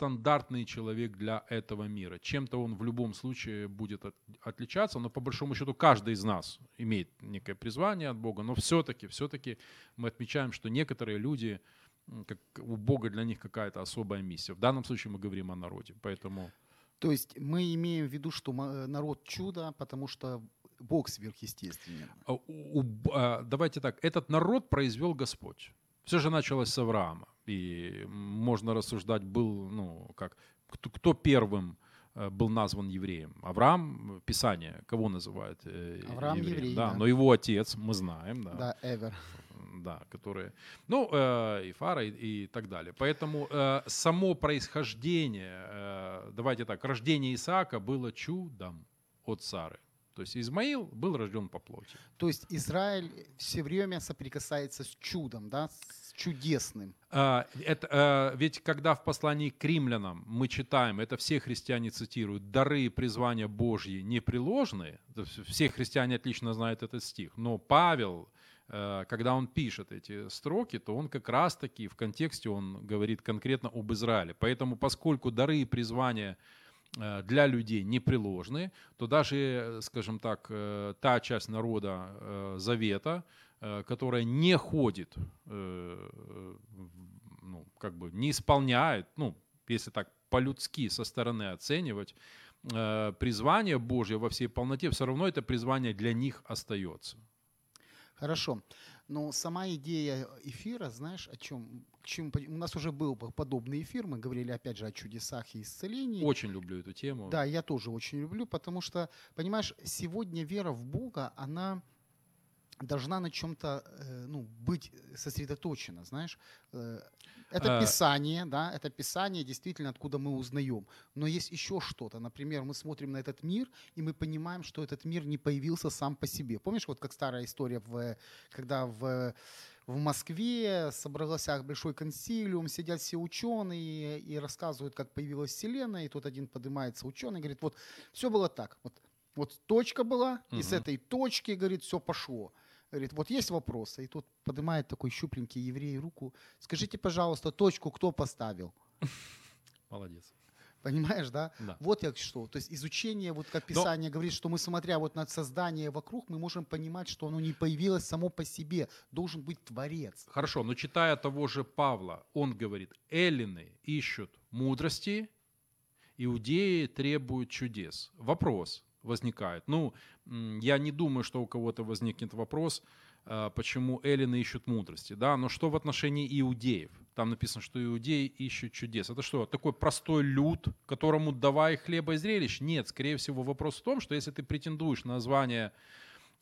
стандартный человек для этого мира. Чем-то он в любом случае будет от, отличаться, но по большому счету каждый из нас имеет некое призвание от Бога, но все-таки, все-таки мы отмечаем, что некоторые люди, как у Бога для них какая-то особая миссия. В данном случае мы говорим о народе, поэтому... То есть мы имеем в виду, что народ чудо, потому что Бог сверхъестественный. А, а, давайте так, этот народ произвел Господь. Все же началось с Авраама. И можно рассуждать, был, ну, как, кто, кто первым э, был назван евреем. Авраам, Писание, кого называет э, Авраам евреем? еврей, да, да. Но его отец, мы знаем. Да, да Эвер. Да, которые, ну, э, и Фара, и, и так далее. Поэтому э, само происхождение, э, давайте так, рождение Исаака было чудом от Сары. То есть Измаил был рожден по плоти. То есть Израиль все время соприкасается с чудом, да, чудесным. А, это, а, ведь когда в послании к римлянам мы читаем, это все христиане цитируют, дары и призвания Божьи непреложные, все христиане отлично знают этот стих, но Павел, э, когда он пишет эти строки, то он как раз-таки в контексте он говорит конкретно об Израиле. Поэтому поскольку дары и призвания Э, для людей непреложны, то даже, скажем так, э, та часть народа э, Завета, которая не ходит, ну, как бы не исполняет, ну, если так по-людски со стороны оценивать, призвание Божье во всей полноте, все равно это призвание для них остается. Хорошо. Но сама идея эфира, знаешь, о чем, к чему, у нас уже был подобный эфир, мы говорили опять же о чудесах и исцелении. Очень люблю эту тему. Да, я тоже очень люблю, потому что, понимаешь, сегодня вера в Бога, она должна на чем-то э, ну, быть сосредоточена, знаешь. Э, это а... Писание, да, это Писание, действительно, откуда мы узнаем. Но есть еще что-то. Например, мы смотрим на этот мир, и мы понимаем, что этот мир не появился сам по себе. Помнишь, вот как старая история, в, когда в в Москве собрался большой консилиум, сидят все ученые и рассказывают, как появилась Вселенная, и тут один поднимается ученый и говорит, вот все было так, вот, вот точка была, угу. и с этой точки, говорит, все пошло. Говорит, вот есть вопросы. И тут поднимает такой щупленький еврей руку. Скажите, пожалуйста, точку кто поставил? Молодец. Понимаешь, да? да? Вот як что. То есть изучение, вот как Писание Но... говорит, что мы, смотря вот на создание вокруг, мы можем понимать, что оно не появилось само по себе. Должен быть Творец. Хорошо, но читая того же Павла, он говорит, эллины ищут мудрости, иудеи требуют чудес. Вопрос возникает. Ну, я не думаю, что у кого-то возникнет вопрос, а, почему эллины ищут мудрости. Да? Но что в отношении иудеев? Там написано, что иудеи ищут чудес. Это что, такой простой люд, которому давай хлеба и зрелищ? Нет, скорее всего, вопрос в том, что если ты претендуешь на звание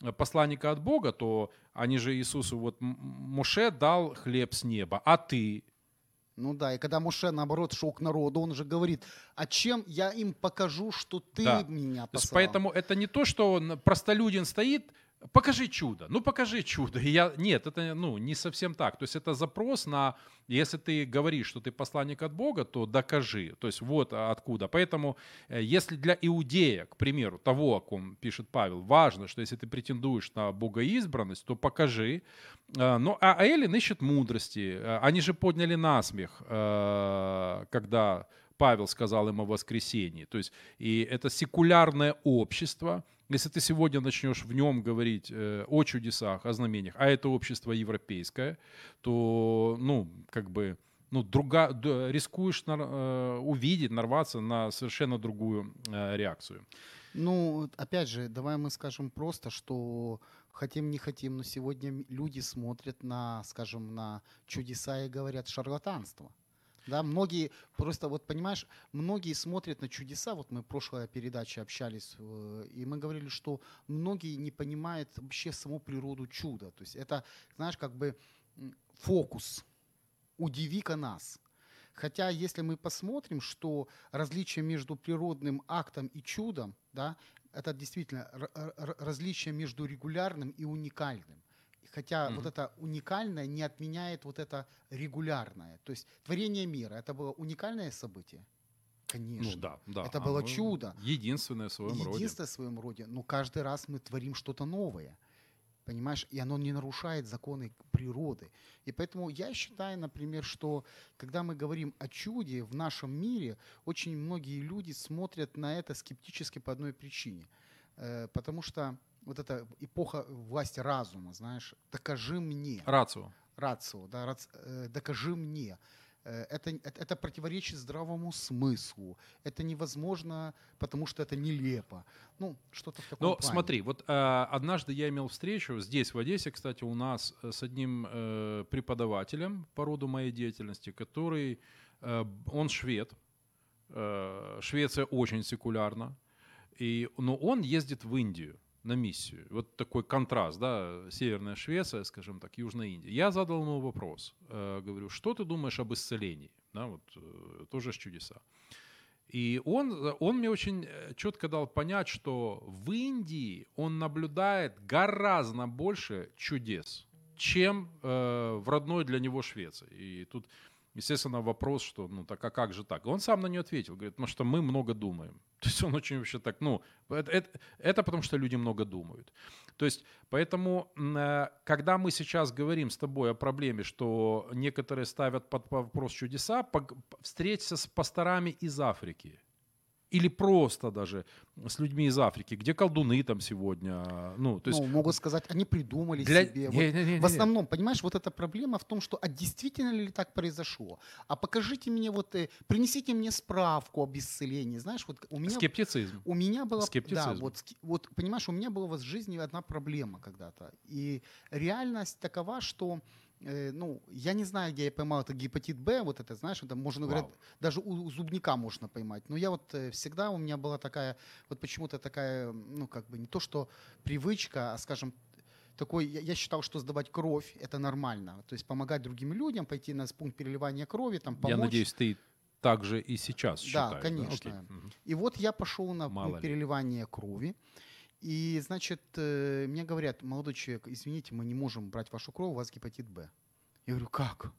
э, посланника от Бога, то они же Иисусу, вот Моше дал хлеб с неба, а ты ну да, и когда Муше, наоборот, шел к народу, он же говорит, а чем я им покажу, что ты да. меня послал? Поэтому это не то, что он, простолюдин стоит, покажи чудо, ну покажи чудо. И я, нет, это ну, не совсем так. То есть это запрос на, если ты говоришь, что ты посланник от Бога, то докажи. То есть вот откуда. Поэтому э, если для иудея, к примеру, того, о ком пишет Павел, важно, что если ты претендуешь на богоизбранность, то покажи. Э, но, а Эллин ищет мудрости. Э, они же подняли насмех, когда Павел сказал им о воскресении. То есть и это секулярное общество, если ты сегодня начнешь в нем говорить э, о чудесах, о знамениях, а это общество европейское, то, ну, как бы, ну, друга, рискуешь нар, э, увидеть, нарваться на совершенно другую э, реакцию. Ну, опять же, давай мы скажем просто, что хотим не хотим, но сегодня люди смотрят на, скажем, на чудеса и говорят шарлатанство. Да, многие просто, вот понимаешь, многие смотрят на чудеса. Вот мы в прошлой передаче общались, э, и мы говорили, что многие не понимают вообще саму природу чуда. То есть это, знаешь, как бы фокус. Удиви-ка нас. Хотя, если мы посмотрим, что различие между природным актом и чудом, да, это действительно различие между регулярным и уникальным. Хотя mm-hmm. вот это уникальное не отменяет вот это регулярное. То есть творение мира это было уникальное событие. Конечно. Ну да, да. Это было чудо. Единственное в своем Единственное роде. Единственное в своем роде. Но каждый раз мы творим что-то новое. понимаешь, и оно не нарушает законы природы. И поэтому я считаю, например, что когда мы говорим о чуде в нашем мире, очень многие люди смотрят на это скептически по одной причине. Э, потому что вот эта эпоха власти разума, знаешь, докажи мне. Рацио. Рацио, да, рац, э, докажи мне. Э, это, это, это противоречит здравому смыслу. Это невозможно, потому что это нелепо. Ну, что-то в таком Но плане. смотри, вот э, однажды я имел встречу здесь, в Одессе, кстати, у нас э, с одним э, преподавателем по роду моей деятельности, который, э, он швед, э, Швеция очень секулярна, и, но он ездит в Индию на миссию. Вот такой контраст, да, Северная Швеция, скажем так, Южная Индия. Я задал ему вопрос, э, говорю, что ты думаешь об исцелении? Да, вот э, тоже ж чудеса. И он, он мне очень э, четко дал понять, что в Индии он наблюдает гораздо больше чудес, чем э, в родной для него Швеции. И тут естественно, вопрос, что, ну, так а как же так? Он сам на нее ответил, говорит, ну, что мы много думаем. То есть он очень вообще так, ну, это, это, это потому, что люди много думают. То есть, поэтому, э, когда мы сейчас говорим с тобой о проблеме, что некоторые ставят под вопрос чудеса, встреться с пасторами из Африки – или просто даже с людьми из Африки, где колдуны там сегодня. Ну, то есть... ну могут сказать, они придумали для... себе. Не, вот не, не, не, в основном, понимаешь, вот эта проблема в том, что а действительно ли так произошло? А покажите мне вот, э, принесите мне справку об исцелении. Знаешь, вот у меня... Скептицизм. У меня была... Скептицизм. Да, вот, вот, понимаешь, у меня была в жизни одна проблема когда-то. И реальность такова, что ну, я не знаю, где я поймал это гепатит Б, вот это, знаешь, это можно, Вау. говорят, даже у, у зубника можно поймать. Но я вот э, всегда, у меня была такая, вот почему-то такая, ну, как бы не то, что привычка, а, скажем, такой, я, я считал, что сдавать кровь – это нормально. То есть помогать другим людям, пойти на пункт переливания крови, там, помочь. Я надеюсь, ты так же и сейчас считаешь. Да, конечно. Да? И вот я пошел на пункт переливания крови. И, значит, э, мне говорят, молодой человек, извините, мы не можем брать вашу кровь, у вас гепатит Б. Я говорю, как?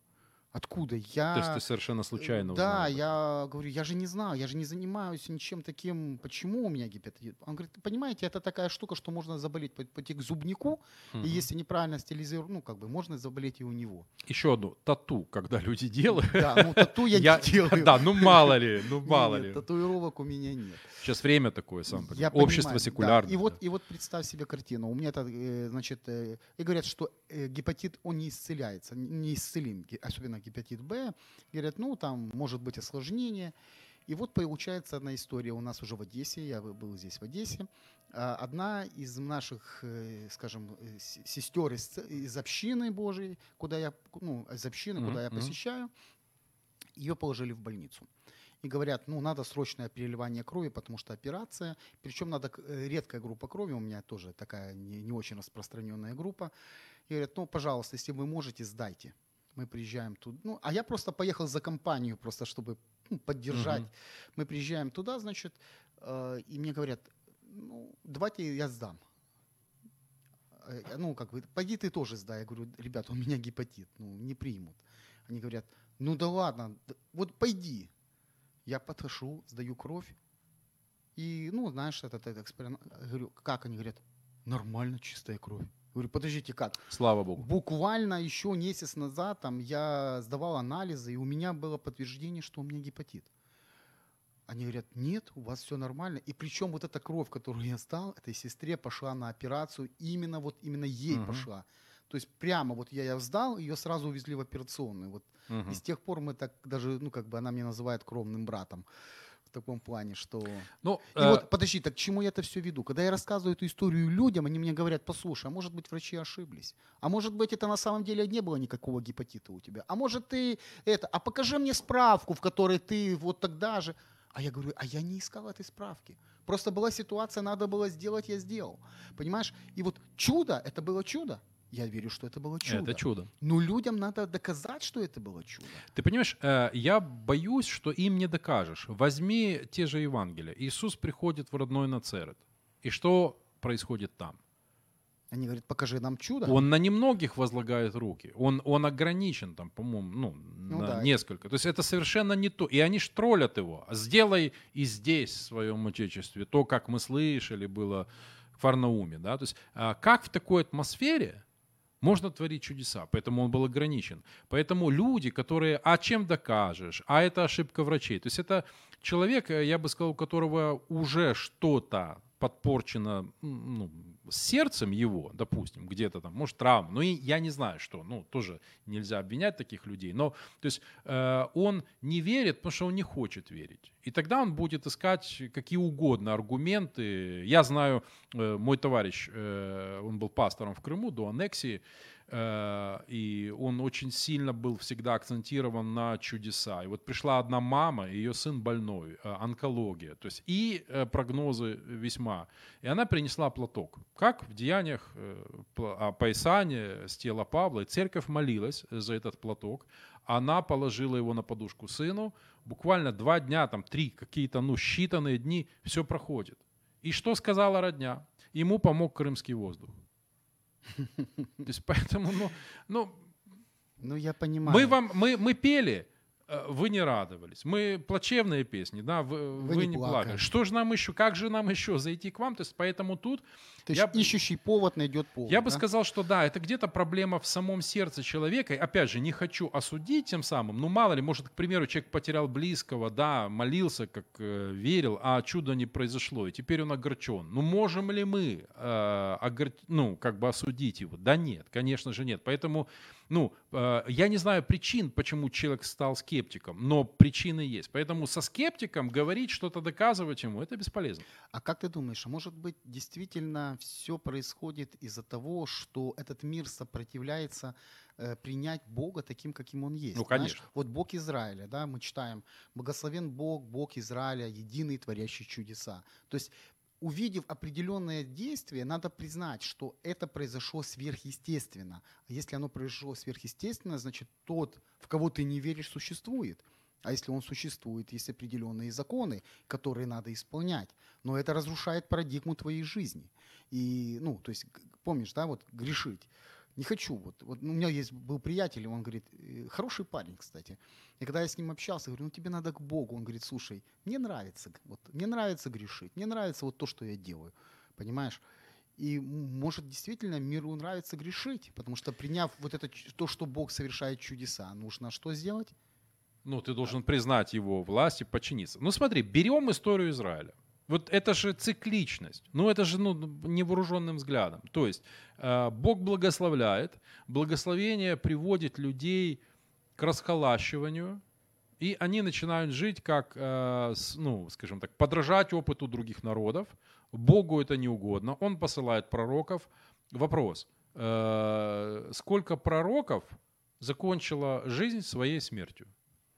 Откуда? Я... То есть ты совершенно случайно Да, я говорю, я же не знал, я же не занимаюсь ничем таким, почему у меня гепатит. Он говорит, понимаете, это такая штука, что можно заболеть, пойти к зубнику, угу. и если неправильно стилизировать, ну, как бы, можно заболеть и у него. Еще одну, тату, когда люди делают. Да, ну, тату я не делаю. Да, ну, мало ли, ну, мало ли. татуировок у меня нет. Сейчас время такое, сам я Общество секулярное. И вот, и вот представь себе картину. У меня, э, значит, э, и говорят, что э, гепатит, он не исцеляется, не исцелим, особенно гепатит Б. Говорят, ну, там может быть осложнение. И вот получается одна история у нас уже в Одессе, я был здесь в Одессе. А, одна из наших, э, скажем, э, сестер из, из общины Божией, куда я, ну, из общины, mm-hmm. куда я посещаю, ее положили в больницу. И говорят, ну, надо срочное переливание крови, потому что операция. Причем надо э, редкая группа крови, у меня тоже такая не, не очень распространенная группа. И говорят, ну, пожалуйста, если вы можете, сдайте мы приезжаем туда. Ну, а я просто поехал за компанию, просто чтобы ну, поддержать. Угу. Мы приезжаем туда, значит, э, и мне говорят, ну, давайте я сдам. Э, ну, как бы, пойди ты тоже сдай. Я говорю, ребят, у меня гепатит, ну, не примут. Они говорят, ну да ладно, вот пойди. Я подхожу, сдаю кровь. И, ну, знаешь, этот, этот эксперимент, говорю, как они говорят, нормально чистая кровь. Говорю, подождите, как? Слава богу. Буквально еще месяц назад там, я сдавал анализы, и у меня было подтверждение, что у меня гепатит. Они говорят, нет, у вас все нормально. И причем вот эта кровь, которую я сдал, этой сестре пошла на операцию, именно вот именно ей угу. пошла. То есть прямо вот я ее сдал, ее сразу увезли в операционную. Вот. Угу. И с тех пор мы так даже, ну как бы она меня называет кровным братом в таком плане, что... Ну, и э... вот, подожди, так к чему я это все веду? Когда я рассказываю эту историю людям, они мне говорят, послушай, а может быть врачи ошиблись? А может быть это на самом деле не было никакого гепатита у тебя? А может ты это... А покажи мне справку, в которой ты вот тогда же... А я говорю, а я не искал этой справки. Просто была ситуация, надо было сделать, я сделал. Понимаешь? И вот чудо, это было чудо. Я верю, что это было чудо. Это чудо. Но людям надо доказать, что это было чудо. Ты понимаешь, э, я боюсь, что им не докажешь. Возьми те же Евангелия. Иисус приходит в родной Нацерет. И что происходит там? Они говорят, покажи нам чудо. Он на немногих возлагает руки. Он, он ограничен там, по-моему, ну, ну на да. несколько. То есть это совершенно не то. И они ж троллят его. Сделай и здесь, в своем отечестве, то, как мы слышали, было Фарнауме, да, то есть а, как в такой атмосфере можно творить чудеса, поэтому он был ограничен. Поэтому люди, которые, а чем докажешь, а это ошибка врачей, то есть это человек, э, я бы сказал, у которого уже что-то подпорчено ну, сердцем его, допустим, где-то там, может, травма, ну и я не знаю, что, ну, тоже нельзя обвинять таких людей, но, то есть, э, он не верит, потому что он не хочет верить. И тогда он будет искать какие угодно аргументы. Я знаю, э, мой товарищ, э, он был пастором в Крыму до аннексии, и он очень сильно был всегда акцентирован на чудеса. И вот пришла одна мама, ее сын больной, э, онкология, то есть и э, прогнозы весьма. И она принесла платок, как в деяниях Пайсане с тела Павла. И церковь молилась за этот платок. Она положила его на подушку сыну. Буквально два дня, там три, какие-то, ну, считанные дни, все проходит. И что сказала родня? Ему помог крымский воздух. То есть поэтому, ну, ну, ну я понимаю. Мы вам, мы, мы пели, вы не радовались. Мы плачевные песни, да, вы, вы, вы не, не плакали. Что же нам еще, как же нам еще зайти к вам? То есть поэтому тут... То есть я, ищущий повод найдет повод. Я да? бы сказал, что да, это где-то проблема в самом сердце человека. Опять же, не хочу осудить тем самым, ну мало ли, может, к примеру, человек потерял близкого, да, молился, как э, верил, а чудо не произошло, и теперь он огорчен. Ну можем ли мы, э, огор... ну, как бы осудить его? Да нет, конечно же нет. Поэтому ну, э, я не знаю причин, почему человек стал скептиком, но причины есть. Поэтому со скептиком говорить, что-то доказывать ему, это бесполезно. А как ты думаешь, а может быть действительно все происходит из-за того, что этот мир сопротивляется э, принять Бога таким, каким Он есть. Ну, конечно. Знаешь, вот Бог Израиля, да, мы читаем, благословен Бог, Бог Израиля, единый, творящий чудеса. То есть увидев определенное действие, надо признать, что это произошло сверхъестественно. А если оно произошло сверхъестественно, значит тот, в кого ты не веришь, существует. А если он существует, есть определенные законы, которые надо исполнять. Но это разрушает парадигму твоей жизни. И, ну, то есть, помнишь, да, вот грешить не хочу. Вот, вот ну, у меня есть был приятель, он говорит, «Э, хороший парень, кстати. И когда я с ним общался, говорю, ну тебе надо к Богу. Он говорит, слушай, мне нравится, вот, мне нравится грешить, мне нравится вот то, что я делаю, понимаешь? И может действительно миру нравится грешить, потому что приняв вот это то, что Бог совершает чудеса, нужно что сделать? Ну, ты должен признать его власть и подчиниться. Ну, смотри, берем историю Израиля. Вот это же цикличность. Ну, это же ну, невооруженным взглядом. То есть э, Бог благословляет, благословение приводит людей к расхолащиванию, и они начинают жить как, э, ну, скажем так, подражать опыту других народов. Богу это не угодно. Он посылает пророков. Вопрос. Э, сколько пророков закончило жизнь своей смертью?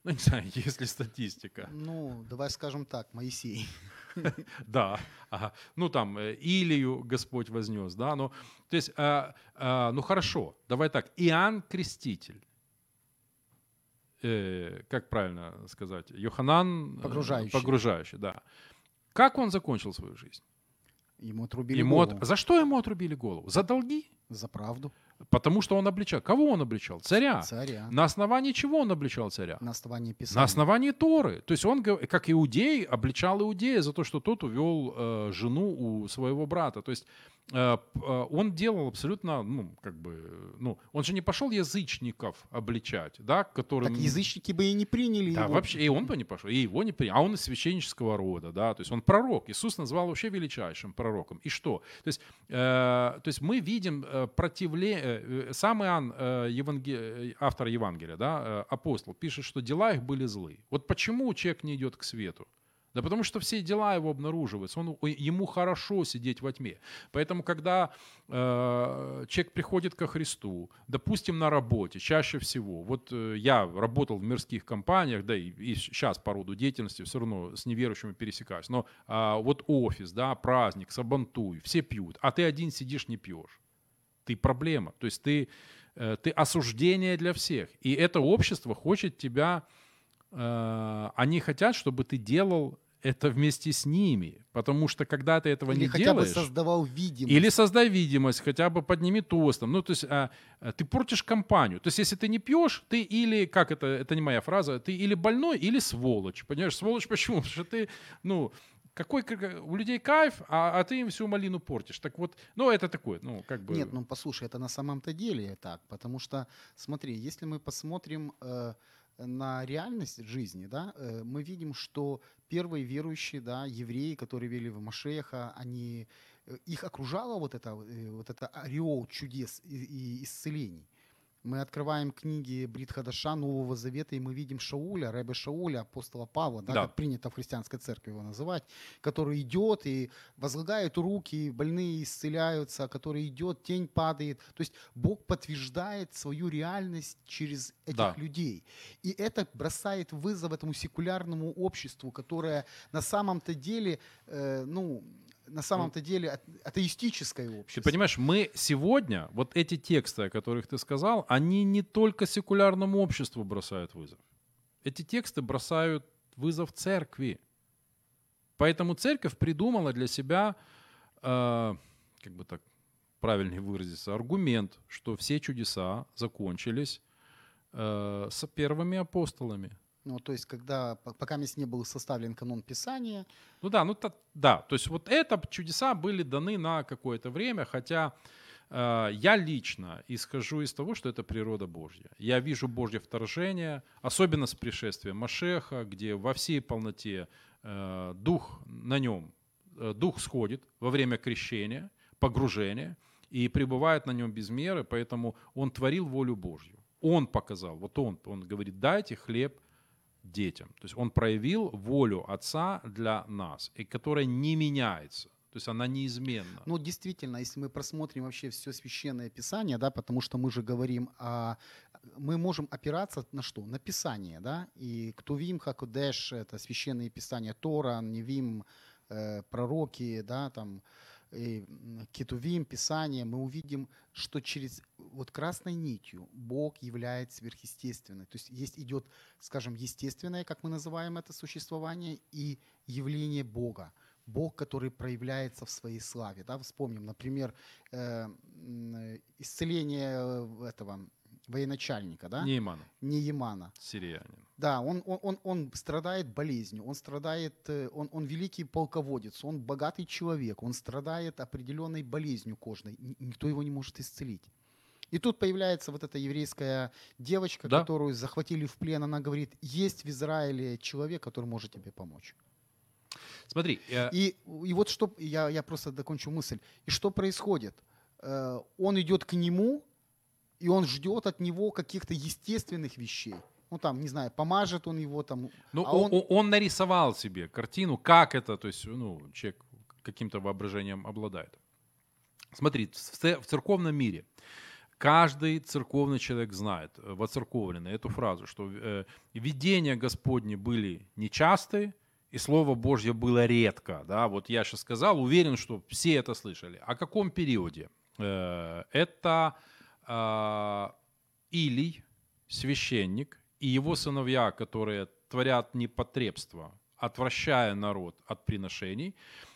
Ну, не знаю, если статистика. Ну, давай скажем так, Моисей. Да, ага. ну там э, Илию Господь вознес, да, ну, то есть, а, а, ну хорошо, давай так, Иоанн Креститель, э, как правильно сказать, Йоханан э, погружающий. погружающий, да. Как он закончил свою жизнь? Ему отрубили ему голову. От... За что ему отрубили голову? За долги? За правду. Потому что он обличал. Кого он обличал? Царя. Царя. На основании чего он обличал царя? На основании Писания. На основании Торы. То есть он, как иудей, обличал иудея за то, что тот увел э, жену у своего брата. То есть он делал абсолютно, ну, как бы, ну, он же не пошел язычников обличать, да, которым... Так язычники бы и не приняли да, его. вообще, и он бы не пошел, и его не принял, а он из священнического рода, да, то есть он пророк, Иисус назвал вообще величайшим пророком, и что? То есть, э, то есть мы видим э, противление, э, сам Иоанн, э, еванге... автор Евангелия, да, э, апостол, пишет, что дела их были злы. Вот почему человек не идет к свету? Да потому что все дела его обнаруживаются. Он, ему хорошо сидеть во тьме. Поэтому, когда э, человек приходит ко Христу, допустим, на работе, чаще всего, вот э, я работал в мирских компаниях, да и, и сейчас по роду деятельности все равно с неверующими пересекаюсь, но э, вот офис, да, праздник, сабантуй, все пьют, а ты один сидишь, не пьешь. Ты проблема. То есть ты, э, ты осуждение для всех. И это общество хочет тебя они хотят, чтобы ты делал это вместе с ними. Потому что когда ты этого или не хотя делаешь... бы создавал видимость. Или создай видимость, хотя бы подними тостом. Ну, то есть а, а, ты портишь компанию. То есть если ты не пьешь, ты или, как это, это не моя фраза, ты или больной, или сволочь. Понимаешь, сволочь почему? Потому что ты, ну, какой у людей кайф, а, а ты им всю малину портишь. Так вот, ну это такое, ну как бы... Нет, ну послушай, это на самом-то деле так, потому что, смотри, если мы посмотрим э, на реальность жизни, да, э, мы видим, что первые верующие, да, евреи, которые вели в Машеха, они, э, их окружало вот это, э, вот это ореол чудес и, и исцелений. Мы открываем книги Брит Хадаша Нового Завета, и мы видим Шауля, Рэбе Шауля, апостола Павла, да, Да. как принято в христианской церкви его называть, который идет и возлагает руки, больные исцеляются, который идет, тень падает. То есть Бог подтверждает свою реальность через этих Да. людей. И это бросает вызов этому секулярному обществу, которое на самом-то деле, э, ну, на самом-то деле ат- атеистическое Ты общество. понимаешь, мы сегодня, вот эти тексты, о которых ты сказал, они не только секулярному обществу бросают вызов. Эти тексты бросают вызов церкви. Поэтому церковь придумала для себя, э, как бы так правильнее выразиться, аргумент, что все чудеса закончились э, с первыми апостолами. Ну, то есть, когда, по- пока здесь не был составлен канон Писания, Ну да, ну та- да, то есть вот это чудеса были даны на какое-то время, хотя э, я лично исхожу из того, что это природа Божья. Я вижу Божье вторжение, особенно с пришествием Машеха, где во всей полноте э, дух на нем, э, дух сходит во время крещения, погружения и пребывает на нем без меры, поэтому он творил волю Божью. Он показал, вот он, он говорит, дайте хлеб детям. То есть он проявил волю Отца для нас, и которая не меняется. То есть она неизменна. ну, действительно, если мы просмотрим вообще все священное Писание, да, потому что мы же говорим о... Мы можем опираться на что? На Писание, да, и Ктувим, Хакодеш, это священные Писания Тора, Невим, э, пророки, да, там, м, Кетувим, Писание, мы увидим, что через вот красной нитью Бог является сверхъестественной. То есть есть идет, скажем, естественное, как мы называем это существование, и явление Бога. Бог, который проявляется в своей славе. Да? Вспомним, например, э, исцеление э, этого военачальника, да? Неймана, Неемана. сириянин. Да, он, он, он, он страдает болезнью, он страдает, э, он, он великий полководец, он богатый человек, он страдает определенной болезнью кожной, никто его не может исцелить. И тут появляется вот эта еврейская девочка, Да. которую захватили в плен, она говорит, есть в Израиле человек, который может тебе помочь. Смотри, э, И, и вот что, я, я просто докончу мысль. И что происходит? Э, Он идет к нему, и он ждет от него каких-то естественных вещей. Ну там, не знаю, помажет он его там. ну, а он, он- он нарисовал себе картину, как это, то есть, ну, человек каким-то воображением обладает. Смотри, в церковном мире каждый церковный человек знает, э, воцерковленный, эту фразу, что э, видения Господни были нечастые, и Слово Божье было редко. Да? Вот я сейчас сказал, уверен, что все это слышали. О каком периоде? Э, Это а, Илий, священник, и его сыновья, которые творят непотребство, отвращая народ от приношений.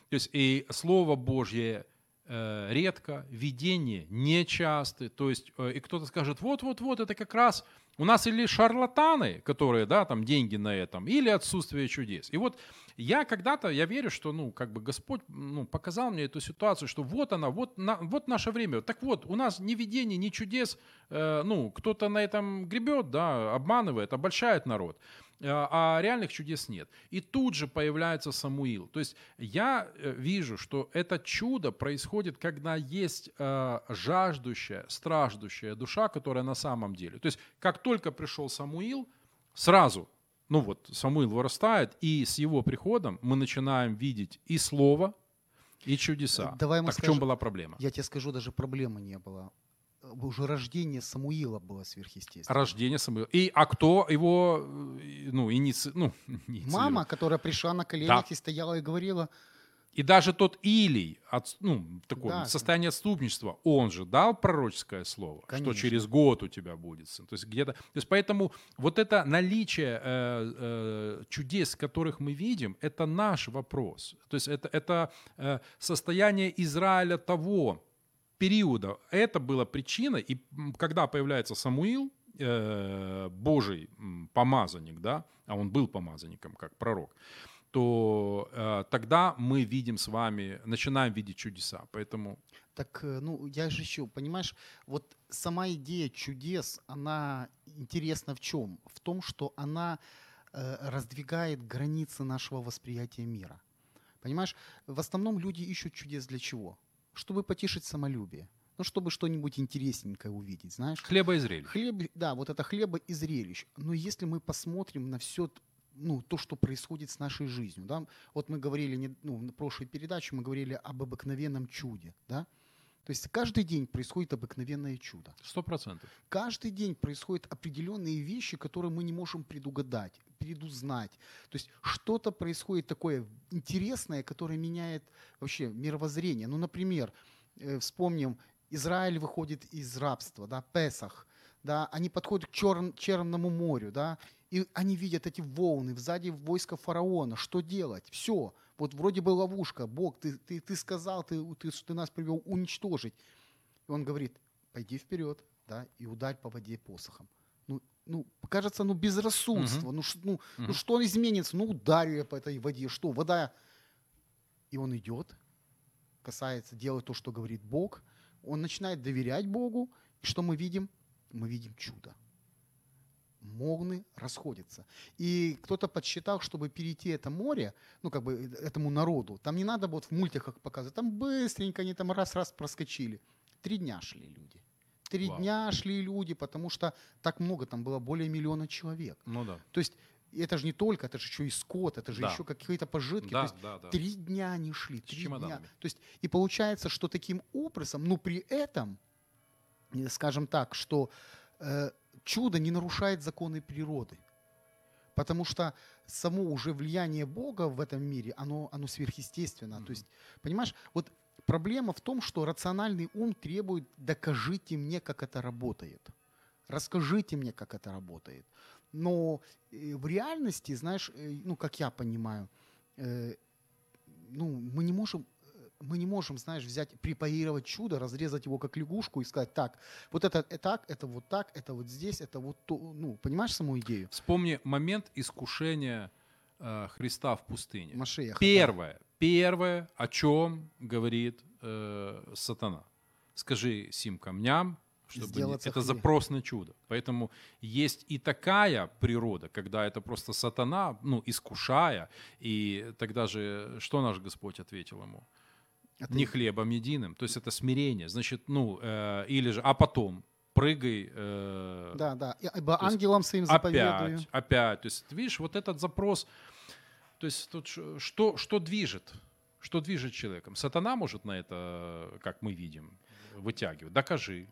То есть и Слово Божье э, редко, видение нечасты. То есть э, и кто-то скажет, вот-вот-вот, это как раз у нас или шарлатаны, которые, да, там деньги на этом, или отсутствие чудес. И вот я когда-то, я верю, что, ну, как бы Господь, ну, показал мне эту ситуацию, что вот она, вот, на, вот наше время. Так вот, у нас ни видений, ни чудес, э, ну, кто-то на этом гребет, да, обманывает, обольщает народ а реальных чудес нет. И тут же появляется Самуил. То есть я э, вижу, что это чудо происходит, когда есть э, жаждущая, страждущая душа, которая на самом деле. То есть как только пришел Самуил, сразу, ну вот Самуил вырастает, и с его приходом мы начинаем видеть и слово, и чудеса. Давай мы так в скажем- чем была проблема? Я тебе скажу, даже проблемы не было. Уже рождение Самуила было сверхъестественным. Рождение Самуила. И, а кто его, э, ну, иници... ну, инициировал? Мама, которая пришла на коленях Да. и стояла и говорила, И даже тот Илий, от, ну, такое Да. состояние отступничества, он же дал пророческое слово, что Конечно. через год у тебя будет сын. То есть где-то, то есть поэтому вот это наличие э, э, чудес, которых мы видим, это наш вопрос. То есть это, это э, состояние Израиля того периода. Это была причина, и когда появляется Самуил, э, Божий помазанник, да, а он был помазанником как пророк, то э, тогда мы видим с вами, начинаем видеть чудеса. Поэтому Так, э, ну, я же еще, понимаешь, вот сама идея чудес, она интересна в чем? В том, что она э, раздвигает границы нашего восприятия мира. Понимаешь, в основном люди ищут чудес для чего? Чтобы потешить самолюбие. Ну, чтобы что-нибудь интересненькое увидеть, знаешь? хлеба и зрелищ. Хлеб, да, вот это хлеба и зрелищ. Но если мы посмотрим на все ну, то, что происходит с нашей жизнью, да, вот мы говорили, ну, на прошлой передаче мы говорили об обыкновенном чуде, да, то есть каждый день происходит обыкновенное чудо. Сто процентов. Каждый день происходят определенные вещи, которые мы не можем предугадать, предузнать. То есть что-то происходит такое интересное, которое меняет вообще мировоззрение. Ну, например, э, вспомним, Израиль выходит из рабства, да, Песах, да, они подходят к Черн, Черному морю, да, и они видят эти волны, сзади войско фараона, что делать? Все, вот вроде бы ловушка, Бог, ты, ты, ты сказал, ты, ты, ты нас привел уничтожить. И он говорит, пойди вперед, да, и ударь по воде посохом. Ну, ну кажется, ну безрассудство, Мгм. ну, ш- ну, Мгм. ну что изменится? Ну ударю я по этой воде, что, вода? И он идет, касается, делает то, что говорит Бог, он начинает доверять Богу, и что мы видим? Мы видим чудо. Молны расходятся. И кто-то подсчитал, чтобы перейти это море, ну, как бы этому народу, там не надо вот в мультиках показывать, там быстренько они там раз-раз проскочили. Три дня шли люди. Три Вау. дня шли люди, потому что так много, там было более миллиона человек. Ну да. То есть это же не только, это же еще и скот, это же Да. еще какие-то пожитки. То Да, есть да, да. Три дня они шли, три дня. То есть и получается, что таким образом, ну при этом, э, скажем так, что э, чудо не нарушает законы природы. Потому что само уже влияние Бога в этом мире, оно, оно сверхъестественно. То есть, понимаешь, вот проблема в том, что рациональный ум требует «докажите мне, как это работает». Расскажите мне, как это работает. Но э, в реальности, знаешь, э, ну, как я понимаю, э, ну, мы не можем мы не можем, знаешь, взять, препарировать чудо, разрезать его как лягушку и сказать, так, вот это, это так, это вот так, это вот здесь, это вот то, ну, понимаешь саму идею? Вспомни момент искушения э, Христа в пустыне. Машеях. Первое, первое, о чем говорит э, сатана. Скажи сим камням, чтобы не- это запрос на чудо. Поэтому есть и такая природа, когда это просто сатана, ну, искушая, и тогда же что наш Господь ответил ему? Это- Не хлебом единым, то есть это смирение. Значит, ну, э, или же, а потом прыгай. э, Да, да. Ибо То есть своим заповедую. опять, опять. То есть, видишь, вот этот запрос, то есть тут что, что движет? Что движет человеком? Сатана может на это, как мы видим, вытягивать. Докажи.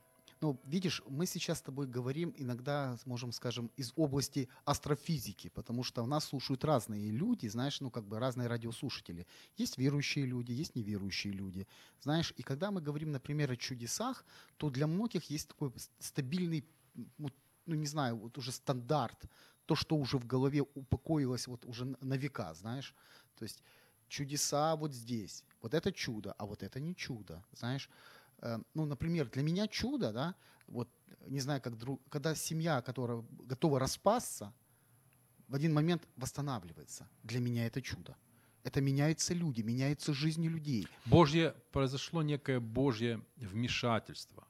Ну, видишь, мы сейчас с тобой говорим иногда, можем, скажем, из области астрофизики, потому что у нас слушают разные люди, знаешь, ну, как бы разные радиослушатели. Есть верующие люди, есть неверующие люди, знаешь, и когда мы говорим, например, о чудесах, то для многих есть такой стабильный, ну, не знаю, вот уже стандарт, то, что уже в голове упокоилось вот уже на века, знаешь. То есть чудеса вот здесь, вот это чудо, а вот это не чудо, знаешь. Э, Ну, например, для меня чудо, да, вот, не знаю, как друг, когда семья, которая готова распасться, в один момент восстанавливается. Для меня это чудо. Это меняются люди, меняются жизни людей. Божье, произошло некое Божье вмешательство.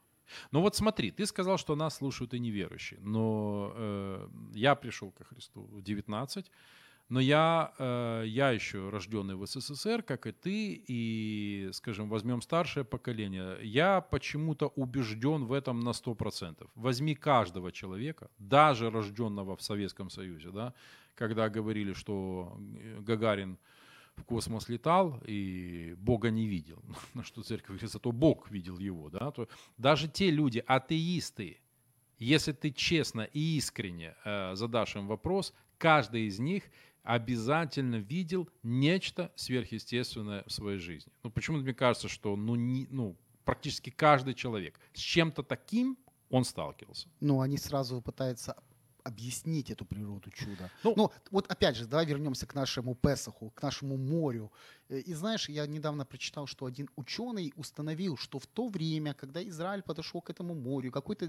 Ну вот смотри, ты сказал, что нас слушают и неверующие, но э, я пришел ко Христу в 19, но я, э, я еще рожденный в СССР, как и ты, и, скажем, возьмем старшее поколение, я почему-то убежден в этом на 100%. Возьми каждого человека, даже рожденного в Советском Союзе, да, когда говорили, что э, Гагарин в космос летал и Бога не видел. На что церковь говорит, зато Бог видел его. Да? То даже те люди, атеисты, если ты честно и искренне э, задашь им вопрос, каждый из них обязательно видел нечто сверхъестественное в своей жизни. Ну, почему-то мне кажется, что ну, не, ну, практически каждый человек с чем-то таким он сталкивался. Но они сразу пытаются объяснить эту природу чуда. Ну- Ну, вот опять же, давай вернемся к нашему Песаху, к нашему морю. Э, И знаешь, я недавно прочитал, что один ученый установил, что в то время, когда Израиль подошел к этому морю, какой-то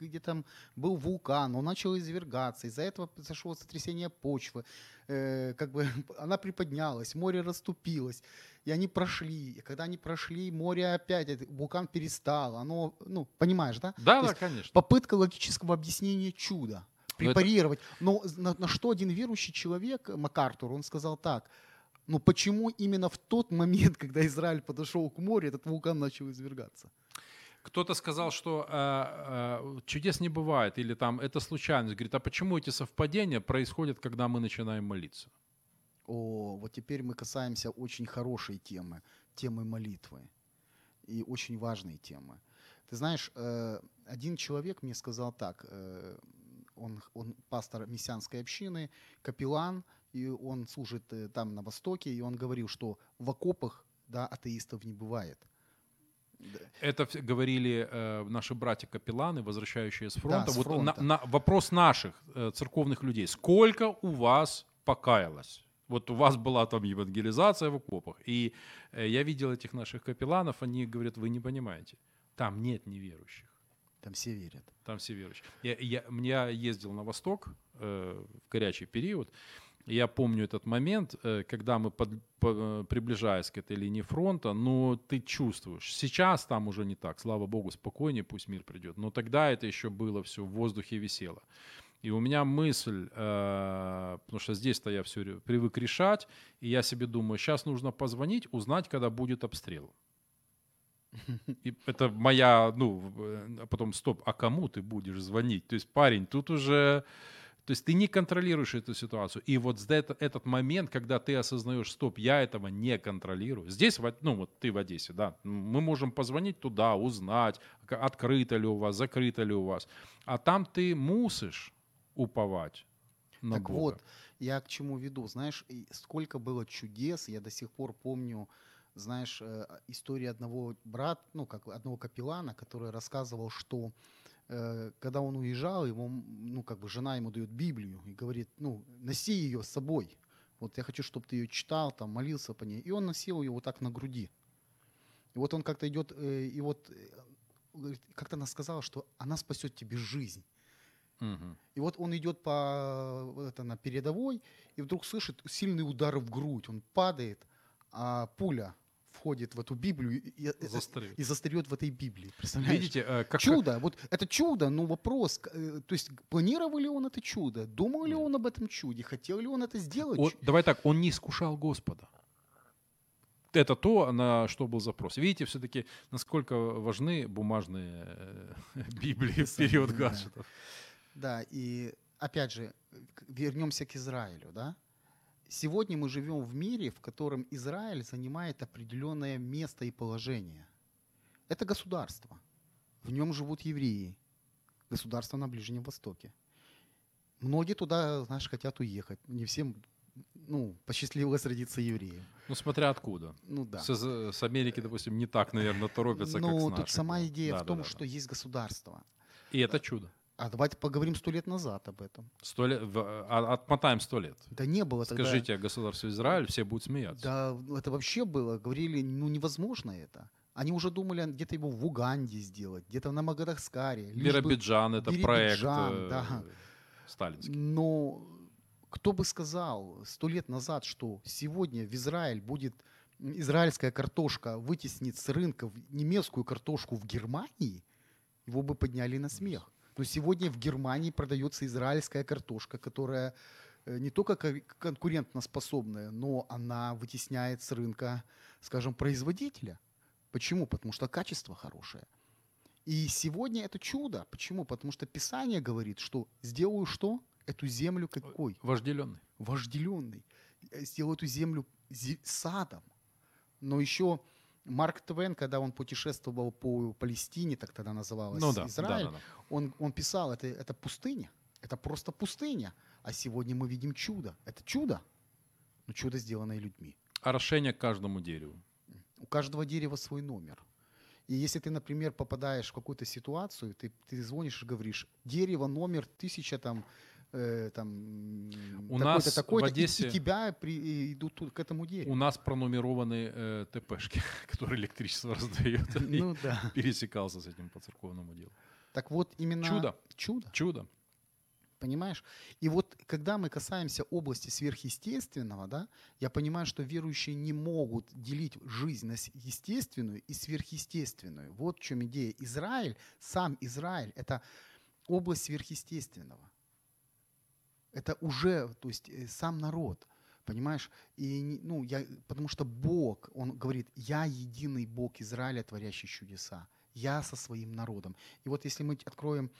где там был вулкан, он начал извергаться, из-за этого произошло сотрясение почвы, э, как бы она приподнялась, море расступилось, и они прошли. И когда они прошли, море опять, вулкан перестал, оно, ну, понимаешь, да? Да, То да, конечно. попытка логического объяснения чуда. Но это- Препарировать. Но на, на что один верующий человек, МакАртур, он сказал так, ну почему именно в тот момент, когда Израиль подошел к морю, этот вулкан начал извергаться? Кто-то сказал, что э, э, чудес не бывает, или там это случайность. Говорит, а почему эти совпадения происходят, когда мы начинаем молиться? О, вот теперь мы касаемся очень хорошей темы, темы молитвы. И очень важной темы. Ты знаешь, э, один человек мне сказал так, э, он, он пастор мессианской общины, капеллан, и он служит э, там на Востоке, и он говорил, что в окопах да, атеистов не бывает. Да. Это говорили э, наши братья-капелланы, возвращающие с фронта. с вот фронта. На, на вопрос наших э, церковных людей. Сколько у вас покаялось? Вот у вас была там евангелизация в окопах. И э, я видел этих наших капелланов, они говорят, вы не понимаете, там нет неверующих. Там все верят. Там все верующие. Я, я, я ездил на восток э, в горячий период. Я помню этот момент, э, когда мы, под, по- э, приближаясь к этой линии фронта, ну, ты чувствуешь. Сейчас там уже не так, слава богу, спокойнее, пусть мир придет. Но тогда это еще было все в воздухе висело. И у меня мысль, э, потому что здесь-то я все привык решать, и я себе думаю, сейчас нужно позвонить, узнать, когда будет обстрел. И это моя, ну, э, а потом, стоп, а кому ты будешь звонить? То есть, парень, тут уже, то есть ты не контролируешь эту ситуацию. И вот за это, этот момент, когда ты осознаешь, стоп, я этого не контролирую. Здесь, ну, вот ты в Одессе, да, мы можем позвонить туда, узнать, открыто ли у вас, закрыто ли у вас. А там ты мусишь уповать на так Бога. вот, я к чему веду. Знаешь, сколько было чудес, я до сих пор помню, знаешь, э, история одного брата, ну, как одного капеллана, который рассказывал, что э, когда он уезжал, его, ну, как бы жена ему дает Библию и говорит, ну, носи ее с собой. Вот я хочу, чтобы ты ее читал, там, молился по ней. И он носил ее вот так на груди. И вот он как-то идет, э, и вот как-то она сказала, что она спасет тебе жизнь. Мгм. И вот он идет по это, на передовой, и вдруг слышит сильный удар в грудь. Он падает, а пуля входит в эту Библию и, Застрял. и застряет в этой Библии. Представляешь? Видите, э, как Чудо, вот это чудо, ну вопрос, э, то есть планировал ли он это чудо, думал ли Нет. он об этом чуде, хотел ли он это сделать? Он- давай так, он не искушал Господа. Это то, на что был запрос. Видите, все-таки, насколько важны бумажные э, Библии в период гаджетов. Да, и опять же, вернемся к Израилю, да? Сегодня мы живем в мире, в котором Израиль занимает определенное место и положение. Это государство. В нем живут евреи. Государство на Ближнем Востоке. Многие туда, знаешь, хотят уехать. Не всем, ну, посчастливилось родиться евреем. Ну, смотря откуда. Ну да. С, с Америки, допустим, не так, наверное, торопятся, как с Ну, тут сама идея Да, в да, том, да, что да. есть государство. И это чудо. А давайте поговорим сто лет назад об этом. Сто лет, а- отмотаем сто лет. Да не было тогда... Скажите о государстве Израиль, все будут смеяться. Да, это вообще было. Говорили, ну невозможно это. Они уже думали где-то его в Уганде сделать, где-то на бы- Биробиджан это проект Биробиджан, э, да. сталинский. Но кто бы сказал сто лет назад, что сегодня в Израиль будет израильская картошка вытеснит с рынка немецкую картошку в Германии, его бы подняли на смех. Но сегодня в Германии продается израильская картошка, которая э, не только ко- конкурентоспособная, но она вытесняет с рынка, скажем, производителя. Почему? Потому что качество хорошее. И сегодня это чудо. Почему? Потому что Писание говорит, что сделаю что? Эту землю какой? Вожделенный. Вожделенный. Э, Сделаю эту землю зе- садом. Но еще Марк Твен, когда он путешествовал по Палестине, так тогда называлась Ну да, Израиль, да, да, да. Он, он писал, это, это пустыня. Это просто пустыня. А сегодня мы видим чудо. Это чудо. Но чудо, сделанное людьми. Орошение к каждому дереву. У каждого дерева свой номер. И если ты, например, попадаешь в какую-то ситуацию, ты, ты звонишь и говоришь, дерево номер 1000, там, э, там У нас в такой-то, и- Одессе- и, тебя при, идут тут к этому делу. У нас пронумерованы э, ТПшки, которые электричество раздают. Ну да. пересекался с этим по церковному делу. Так вот именно Чудо. чудо. Чудо. Понимаешь? И вот когда мы касаемся области сверхъестественного, да, я понимаю, что верующие не могут делить жизнь на естественную и сверхъестественную. Вот в чем идея. Израиль, сам Израиль, это область сверхъестественного. Это уже, то есть э, сам народ. Понимаешь? И, ну, я, потому что Бог, Он говорит, я единый Бог Израиля, творящий чудеса. Я со своим народом. И вот если мы откроем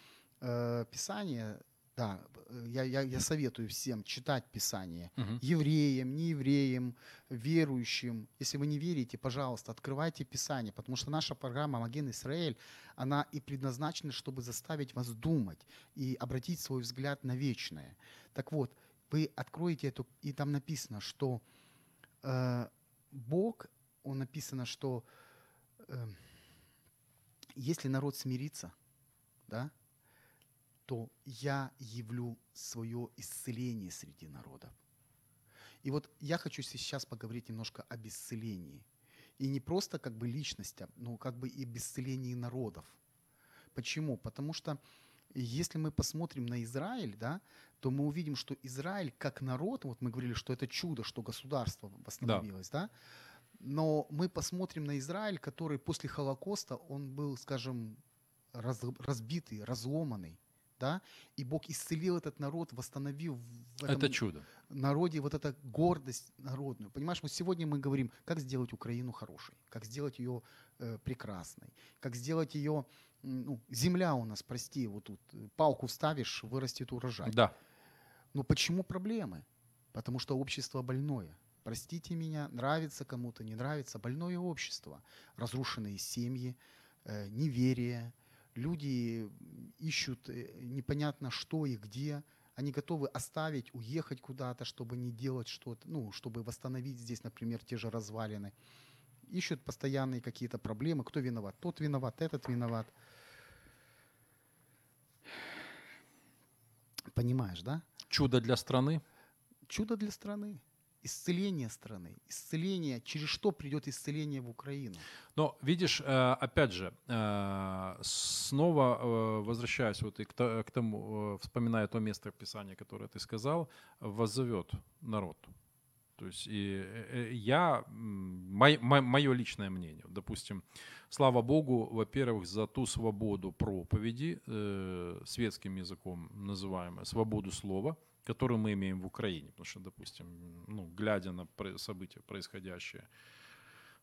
э, Писание, да, э, я, я, я советую всем читать Писание. Мгм. Евреям, неевреям, верующим. Если вы не верите, пожалуйста, открывайте Писание, потому что наша программа «Маген Исраэль», она и предназначена, чтобы заставить вас думать и обратить свой взгляд на вечное. Так вот, вы откроете эту, и там написано, что э, Бог, он написано, что э, если народ смирится, да, то я явлю свое исцеление среди народов. И вот я хочу сейчас поговорить немножко об исцелении. И не просто как бы личности, но как бы и об исцелении народов. Почему? Потому что если мы посмотрим на Израиль, да, то мы увидим, что Израиль как народ, вот мы говорили, что это чудо, что государство восстановилось, да, но мы посмотрим на Израиль, который после Холокоста, он был, скажем, раз- разбитый, разломанный, да, и Бог исцелил этот народ, восстановил в этом Это чудо. народе вот эта гордость народную. Понимаешь, вот сегодня мы говорим, как сделать Украину хорошей, как сделать ее э, прекрасной, как сделать ее, ну, земля у нас, прости, вот тут э, палку вставишь, вырастет урожай. Да. Но почему проблемы? Потому что общество больное. Простите меня, нравится кому-то, не нравится, больное общество. Разрушенные семьи, э, неверие, люди ищут э, непонятно что и где. Они готовы оставить, уехать куда-то, чтобы не делать что-то, ну, чтобы восстановить здесь, например, те же развалины. Ищут постоянные какие-то проблемы. Кто виноват? Тот виноват, этот виноват. Понимаешь, да? Чудо для страны. чудо для страны, исцеление страны, исцеление, через что придет исцеление в Украину. Но видишь, э, опять же, э, снова э, возвращаясь вот и к то- к тому, вспоминая то место Писания, которое ты сказал, воззовет народ. То есть и я, мое личное мнение, допустим, слава Богу, во-первых, за ту свободу проповеди, светским языком называемая, свободу слова, которую мы имеем в Украине. Потому что, допустим, ну, глядя на события, происходящие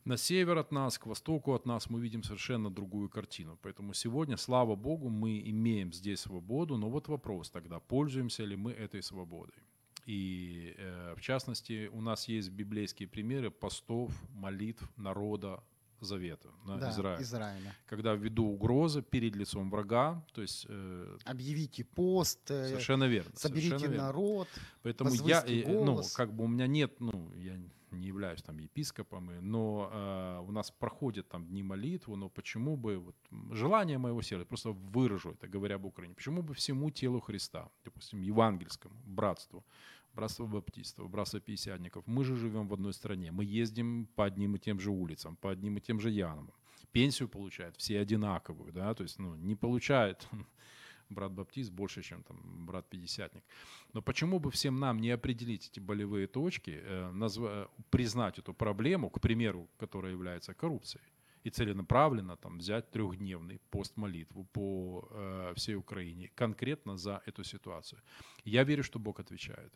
на север от нас, к востоку от нас, мы видим совершенно другую картину. Поэтому сегодня, слава Богу, мы имеем здесь свободу. Но вот вопрос тогда, пользуемся ли мы этой свободой? И э, в частности, у нас есть библейские примеры постов, молитв народа Завета на да, Израиль. Израиля. Когда ввиду угрозы перед лицом врага, то есть э, Объявите пост, э, совершенно верно. соберите совершенно верно. народ. Поэтому я, э, ну, как бы у меня нет, ну, я не являюсь там епископом, но э, у нас проходят там дни молитвы, но почему бы, вот, желание моего сердца, просто выражу это, говоря об Украине, почему бы всему телу Христа, допустим, евангельскому, братству, братство баптистов, братство пятидесятников, мы же живем в одной стране, мы ездим по одним и тем же улицам, по одним и тем же ямам, пенсию получают все одинаковую, да, то есть, ну, не получает брат баптист больше, чем там брат пятидесятник. Но почему бы всем нам не определить эти болевые точки, э, назва- признать эту проблему, к примеру, которая является коррупцией, и целенаправленно там, взять трехдневный пост молитву по э, всей Украине конкретно за эту ситуацию. Я верю, что Бог отвечает.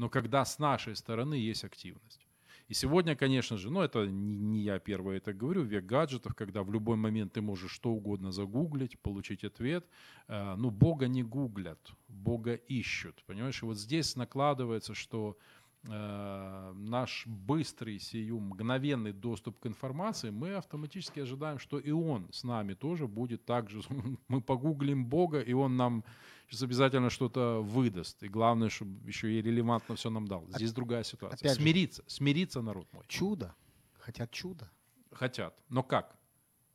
Но когда с нашей стороны есть активность. И сегодня, конечно же, ну это не, не я первый это говорю, век гаджетов, когда в любой момент ты можешь что угодно загуглить, получить ответ. Э, ну, Бога не гуглят, Бога ищут. Понимаешь, и вот здесь накладывается, что э, наш быстрый, сию мгновенный доступ к информации, мы автоматически ожидаем, что и Он с нами тоже будет так же. Мы погуглим Бога, и Он нам сейчас обязательно что-то выдаст. И главное, чтобы еще и релевантно все нам дал. Здесь другая ситуация. опять же- смириться, смириться, народ мой. Чудо. Хотят чудо. Хотят. Но как?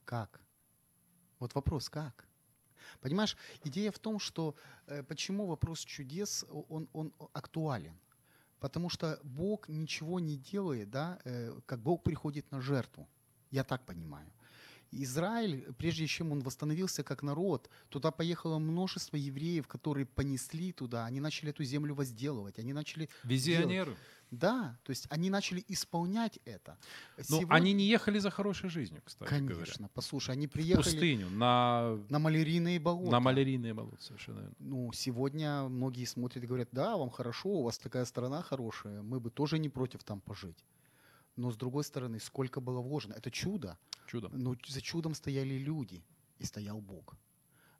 Как? Вот вопрос, как? Понимаешь, идея в том, что э, почему вопрос чудес, он, он актуален. Потому что Бог ничего не делает, да, э, как Бог приходит на жертву. Я так понимаю. Израиль, прежде чем он восстановился как народ, туда поехало множество евреев, которые понесли туда, они начали эту землю возделывать, они начали... Визионеры. Делать. Да, то есть они начали исполнять это. Но Сегодня... они не ехали за хорошей жизнью, кстати Конечно, говоря. послушай, они приехали... В пустыню, на... На малярийные болота. На малярийные болота, совершенно верно. Ну, сегодня многие смотрят и говорят, да, вам хорошо, у вас такая страна хорошая, мы бы тоже не против там пожить. Но с другой стороны, сколько было вложено? Это чудо. Чудо. Но за чудом стояли люди, и стоял Бог.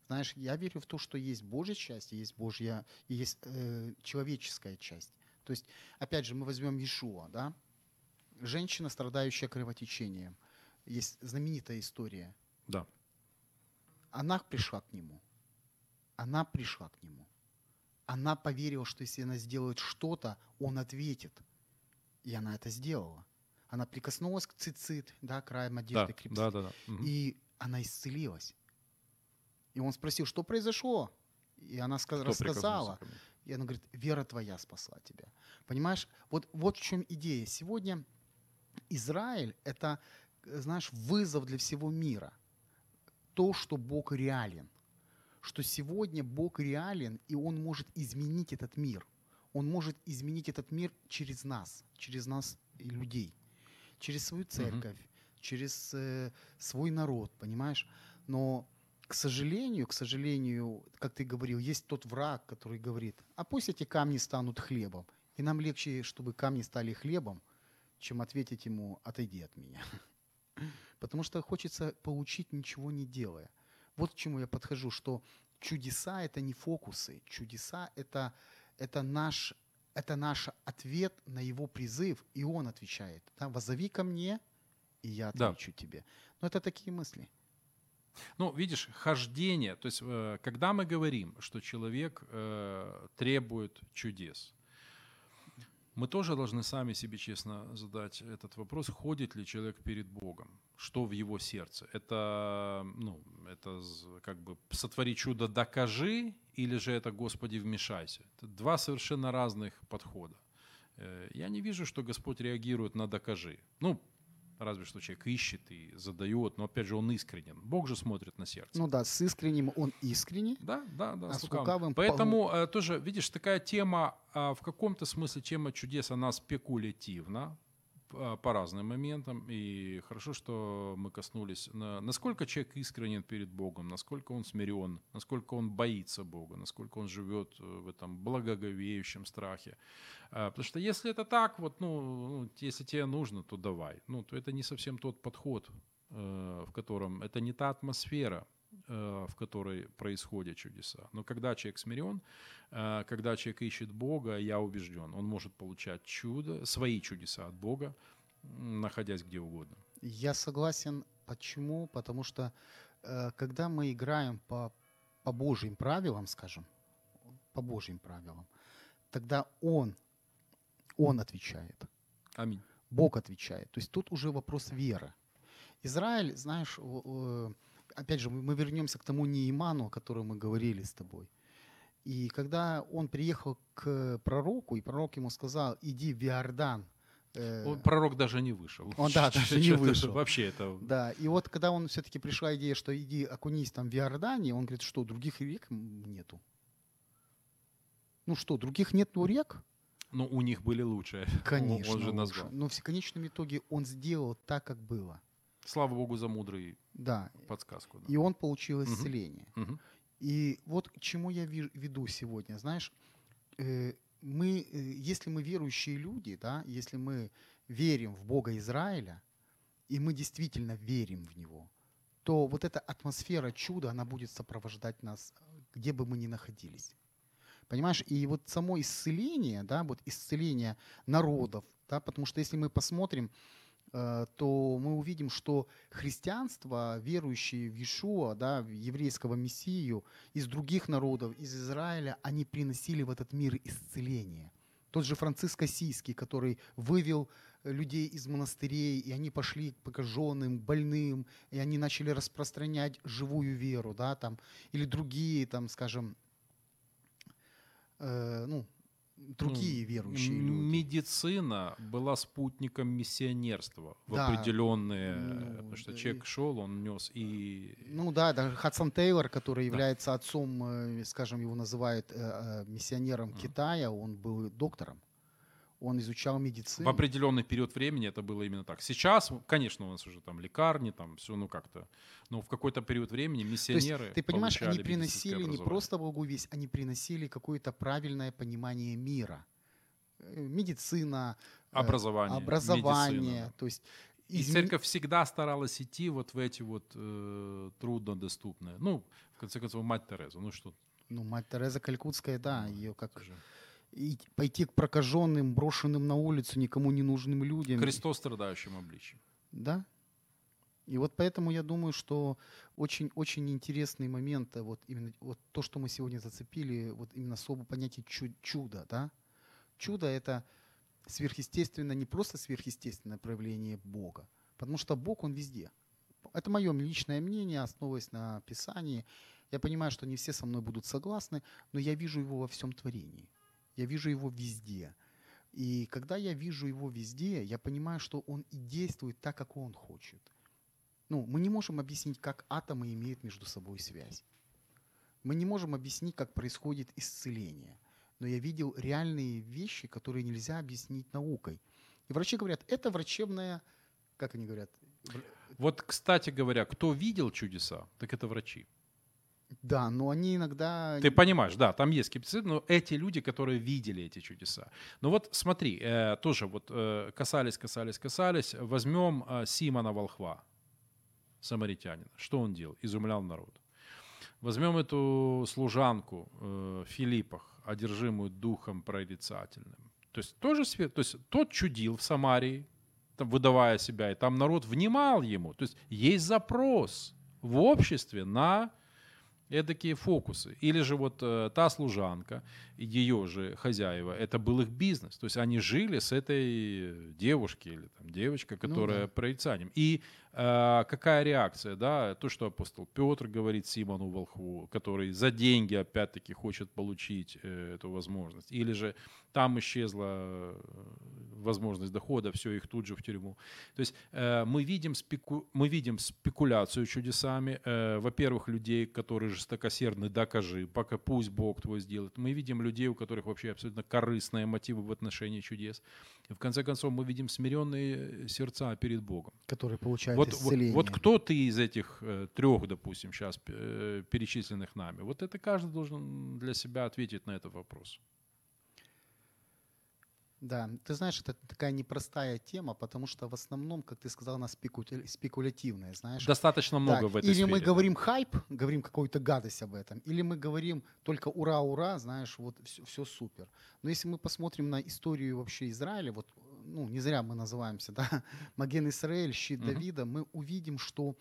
Знаешь, я верю в то, что есть Божья часть, есть Божья, и есть э, человеческая часть. То есть, опять же, мы возьмем Иешуа, да? Женщина, страдающая кровотечением. Есть знаменитая история. Да. Она пришла к нему. Она пришла к нему. Она поверила, что если она сделает что-то, он ответит. И она это сделала. Она прикоснулась к цицит, да, краем одежды да, крепости. Да, да, да. Угу. И она исцелилась. И он спросил, что произошло? И она сказ- рассказала. И она говорит, вера твоя спасла тебя. Понимаешь, вот, вот в чем идея. Сегодня Израиль – это, знаешь, вызов для всего мира. То, что Бог реален. Что сегодня Бог реален, и Он может изменить этот мир. Он может изменить этот мир через нас, через нас и людей, через свою церковь, угу. через э, свой народ, понимаешь? Но к сожалению, к сожалению, как ты говорил, есть тот враг, который говорит, а пусть эти камни станут хлебом. И нам легче, чтобы камни стали хлебом, чем ответить ему, отойди от меня. Потому что хочется получить, ничего не делая. Вот к чему я подхожу, что чудеса – это не фокусы. Чудеса – это, это, наш, это наш ответ на его призыв, и он отвечает. Да? «Возови ко мне, и я отвечу да. тебе». Но это такие мысли. Ну, видишь, хождение, то есть, э, когда мы говорим, что человек э, требует чудес, мы тоже должны сами себе честно задать этот вопрос, ходит ли человек перед Богом, что в его сердце. Это, ну, это как бы сотвори чудо, докажи, или же это Господи вмешайся. Это два совершенно разных подхода. Э, я не вижу, что Господь реагирует на докажи. Ну, разве что человек ищет и задает, но опять же он искренен. Бог же смотрит на сердце. Ну да, с искренним он искренний. Да, да, да. А с лукавым, Поэтому пол... Э, тоже, видишь, такая тема, а, в каком-то смысле тема чудес, она спекулятивна. А, по разным моментам. И хорошо, что мы коснулись, на, насколько человек искренен перед Богом, насколько он смирен, насколько он боится Бога, насколько он живет э, в этом благоговеющем страхе. А, потому что если это так, вот, ну, ну, если тебе нужно, то давай. Ну, то это не совсем тот подход, э, в котором, это не та атмосфера, в которой происходят чудеса. Но когда человек смирен, э, когда человек ищет Бога, я убежден, он может получать чудо, свои чудеса от Бога, находясь где угодно. Я согласен. Почему? Потому что э, когда мы играем по, по Божьим правилам, скажем, по Божьим правилам, тогда Он, Он отвечает. Аминь. Бог отвечает. То есть тут уже вопрос веры. Израиль, знаешь, опять же, мы вернемся к тому Неиману, о котором мы говорили с тобой. И когда он приехал к пророку, и пророк ему сказал, иди в Иордан. Э, пророк даже не вышел. Он, да, даже не вышел. Вообще это... Да, и вот когда он все-таки пришла идея, что иди окунись там в Иордане, он говорит, что других рек нету. Ну что, других нету рек? Ну, у них были лучшие. Конечно. Он же назвал. Но в конечном итоге он сделал так, как было. Слава Богу за мудрый да. подсказку. Да. И он получил исцеление. Угу. Угу. И вот к чему я веду сегодня. Знаешь, э, мы, э, если мы верующие люди, да, если мы верим в Бога Израиля, и мы действительно верим в Него, то вот эта атмосфера чуда, она будет сопровождать нас, где бы мы ни находились. Понимаешь, и вот само исцеление, да, вот исцеление народов, да, потому что если мы посмотрим, то мы увидим, что христианство, верующие в Иешуа, да, в еврейского мессию, из других народов, из Израиля, они приносили в этот мир исцеление. Тот же Франциск Осийский, который вывел людей из монастырей, и они пошли к покаженным, больным, и они начали распространять живую веру, да, там, или другие, там, скажем, э, ну, другие Ну, верующие люди. Медицина была спутником миссионерства в Да. определенные... Ну, потому что да человек и- шел, он нес и... Ну да, даже Хадсон Тейлор, который является отцом, э, скажем, его называют э, э, миссионером Мгм. Китая, он был доктором. Он изучал медицину. В определенный период времени это было именно так. Сейчас, конечно, у нас уже там лекарни, там все, ну как-то. Но в какой-то период времени То есть, миссионеры ты понимаешь, они приносили не просто Богу весть, они приносили какое-то правильное понимание мира. Э, Медицина, э, образование, образование. медицина. То есть И изме- церковь всегда старалась идти вот в эти вот э, труднодоступные. Ну, в конце концов, мать Тереза, ну что ну, мать Тереза Калькутская, да, ее как это же. И пойти к прокаженным, брошенным на улицу, никому не нужным людям. Христос страдающим обличием. Да. И вот поэтому я думаю, что очень, очень интересный момент, вот именно вот то, что мы сегодня зацепили, вот именно особо понятие чу- чудо, да. Чудо это сверхъестественно, не просто сверхъестественное проявление Бога, потому что Бог, Он везде. Это мое личное мнение, основываясь на Писании. Я понимаю, что не все со мной будут согласны, но я вижу Его во всем творении. Я вижу Его везде. И когда я вижу Его везде, я понимаю, что Он и действует так, как Он хочет. Ну, мы не можем объяснить, как атомы имеют между собой связь. Мы не можем объяснить, как происходит исцеление. Но я видел реальные вещи, которые нельзя объяснить наукой. И врачи говорят, это врачебная, как они говорят, Вот, кстати говоря, кто видел чудеса, так это врачи. Да, но они иногда... Ты понимаешь, да, там есть скептицизм, но эти люди, которые видели эти чудеса. Ну вот смотри, э, тоже вот э, касались, касались, касались. Возьмем э, Симона Волхва, самаритянина. Что он делал? Изумлял народ. Возьмем эту служанку э, в Филиппах, одержимую духом прорицательным. То есть тоже свет, то есть тот чудил в Самарии, там, выдавая себя, и там народ внимал ему. То есть есть запрос в обществе на эдакие фокусы. Или же вот э, та служанка, ее же хозяева, это был их бизнес. То есть они жили с этой девушки или там, девочка, Ну которая да. прорицанием. И какая реакция, да, то, что апостол Петр говорит Симону Волхву, который за деньги опять-таки хочет получить э, эту возможность. Или же там исчезла э, возможность дохода, все, их тут же в тюрьму. То есть э, мы, видим спеку... мы видим спекуляцию чудесами. Э, во-первых, людей, которые жестокосердны, докажи, пока пусть Бог твой сделает. Мы видим людей, у которых вообще абсолютно корыстные мотивы в отношении чудес. И в конце концов мы видим смиренные сердца перед Богом. Который получает Вот, вот, исцеление. вот кто ты из этих э, трех, допустим, сейчас э, перечисленных нами? Вот это каждый должен для себя ответить на этот вопрос. Да, ты знаешь, это такая непростая тема, потому что в основном, как ты сказал, она спеку- спекулятивная, знаешь. Достаточно много Да, в этой или сфере. мы да. говорим хайп, говорим какую-то гадость об этом, или мы говорим только ура, ура, знаешь, вот все, супер. Но если мы посмотрим на историю вообще Израиля, вот, ну, не зря мы называемся, да, Маген Исраэль, щит Мгм. Давида, мы увидим, что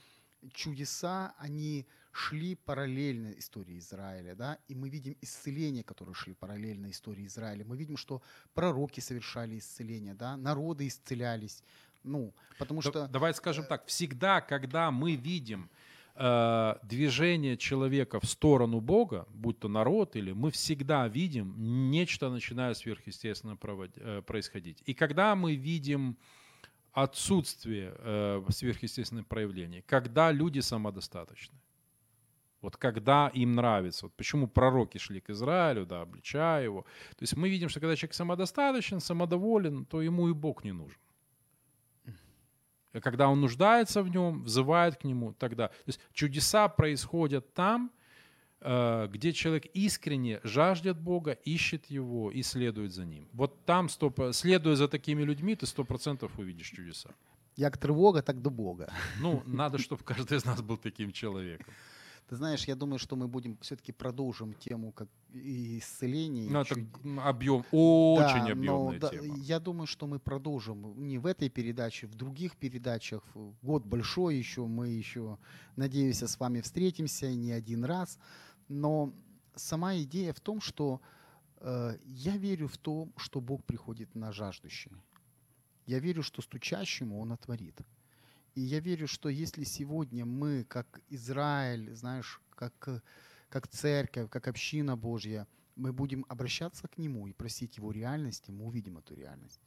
чудеса, они шли параллельно истории Израиля, да, и мы видим исцеления, которые шли параллельно истории Израиля. Мы видим, что пророки совершали исцеления, да, народы исцелялись, ну, потому Да- что... Давай скажем так, всегда, когда мы видим э, движение человека в сторону Бога, будь то народ или мы всегда видим нечто начинает сверхъестественно провод- э, происходить. И когда мы видим отсутствие э, сверхъестественных проявлений, когда люди самодостаточны, вот когда им нравится, вот почему пророки шли к Израилю, да, обличая его. То есть мы видим, что когда человек самодостаточен, самодоволен, то ему и Бог не нужен. Когда он нуждается в нем, взывает к нему, тогда. То есть чудеса происходят там, где человек искренне жаждет Бога, ищет Его и следует за Ним. Вот там, стоп, следуя за такими людьми, ты сто процентов увидишь чудеса. Як тревога, так до Бога. Ну, надо, чтобы каждый из нас был таким человеком. Ты знаешь, я думаю, что мы будем все-таки продолжим тему как и исцеления. Ну, это объем, очень Да, объемная но да, тема. я думаю, что мы продолжим не в этой передаче, в других передачах. Год большой еще, мы еще, надеюсь, с вами встретимся не один раз. Но сама идея в том, что э, я верю в то, что Бог приходит на жаждущие. Я верю, что стучащему он отворит. И я верю, что если сегодня мы, как Израиль, знаешь, как, как церковь, как община Божья, мы будем обращаться к Нему и просить Его реальности, мы увидим эту реальность.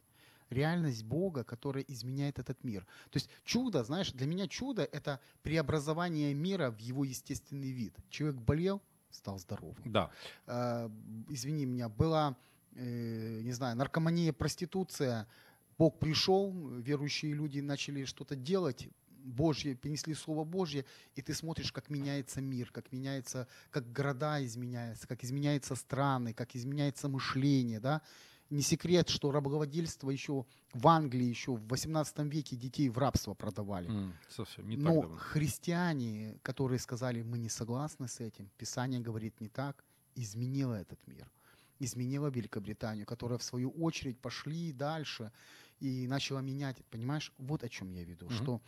Реальность Бога, которая изменяет этот мир. То есть чудо, знаешь, для меня чудо – это преобразование мира в его естественный вид. Человек болел, стал здоровым. Да. Э, извини меня, была, э, не знаю, наркомания, проституция – Бог пришел, верующие люди начали что-то делать, Божье, принесли Слово Божье, и ты смотришь, как меняется мир, как меняется, как города изменяются, как изменяются страны, как изменяется мышление, да. Не секрет, что рабовладельство еще в Англии, еще в 18 веке детей в рабство продавали. Mm, совсем не Но так давно. христиане, которые сказали, мы не согласны с этим, Писание говорит не так, изменило этот мир. Изменило Великобританию, которая в свою очередь пошли дальше и начала менять, понимаешь, вот о чем я веду, mm-hmm. что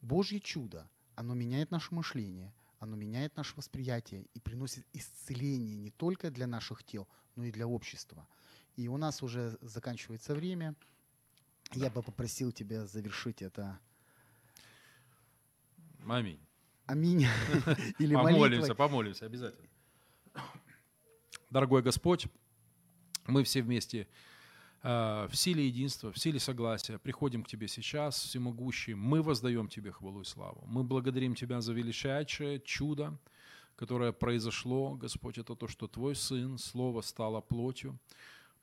Божье чудо, оно меняет наше мышление, оно меняет наше восприятие и приносит исцеление не только для наших тел, но и для общества. И у нас уже заканчивается время. Я бы попросил тебя завершить это. Аминь. Аминь. Или помолимся, помолимся обязательно. Дорогой Господь, мы все вместе Э, в силе единства, в силе согласия приходим к Тебе сейчас, всемогущий. Мы воздаем Тебе хвалу и славу. Мы благодарим Тебя за величайшее чудо, которое произошло, Господь, это то, что Твой Сын, Слово стало плотью,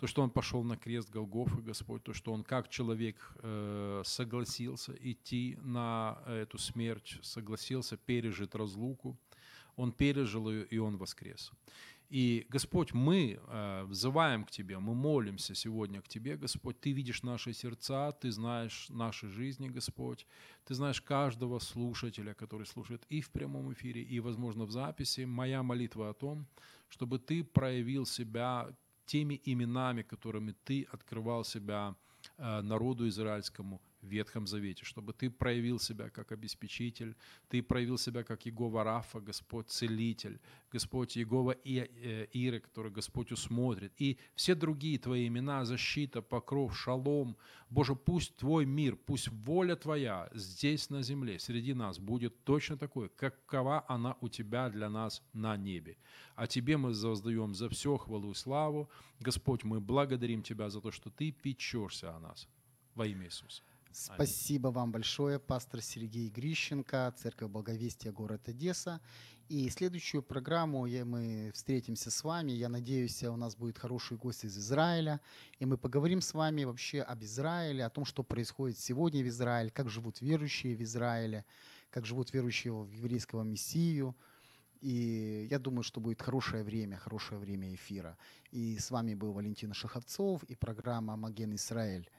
то, что Он пошел на крест Голгофы, Господь, то, что Он как человек э, согласился идти на эту смерть, согласился пережить разлуку, Он пережил ее, и Он воскрес. И, Господь, мы э, взываем к Тебе, мы молимся сегодня к Тебе, Господь. Ты видишь наши сердца, Ты знаешь наши жизни, Господь. Ты знаешь каждого слушателя, который слушает и в прямом эфире, и, возможно, в записи. Моя молитва о том, чтобы Ты проявил себя теми именами, которыми Ты открывал себя э, народу израильскому в Ветхом Завете, чтобы ты проявил себя как обеспечитель, ты проявил себя как Иегова Рафа, Господь Целитель, Господь Иегова э, Иры, который Господь усмотрит, и все другие Твои имена, защита, покров, шалом. Боже, пусть Твой мир, пусть воля Твоя здесь на земле, среди нас будет точно такой, какова она у Тебя для нас на небе. А Тебе мы воздаем за все хвалу и славу. Господь, мы благодарим Тебя за то, что Ты печешься о нас. Во имя Иисуса. Спасибо вам большое, пастор Сергей Грищенко, Церковь Благовестия, город Одесса. И следующую программу мы встретимся с вами. Я надеюсь, у нас будет хороший гость из Израиля. И мы поговорим с вами вообще об Израиле, о том, что происходит сегодня в Израиле, как живут верующие в Израиле, как живут верующие в еврейского Мессию. И я думаю, что будет хорошее время, хорошее время эфира. И с вами был Валентин Шаховцов и программа «Маген Израиль».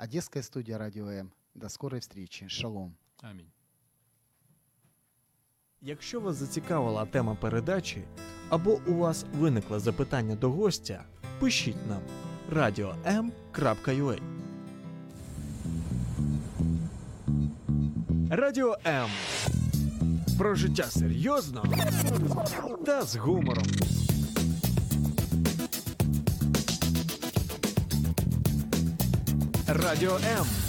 Одесская студия Радіо М. До скорої встречи. Шалом. Амінь. Якщо вас зацікавила тема передачі або у вас виникло запитання до гостя, пишіть нам radio.m.ua Радіо М. Про життя серйозно та з гумором. Radio M.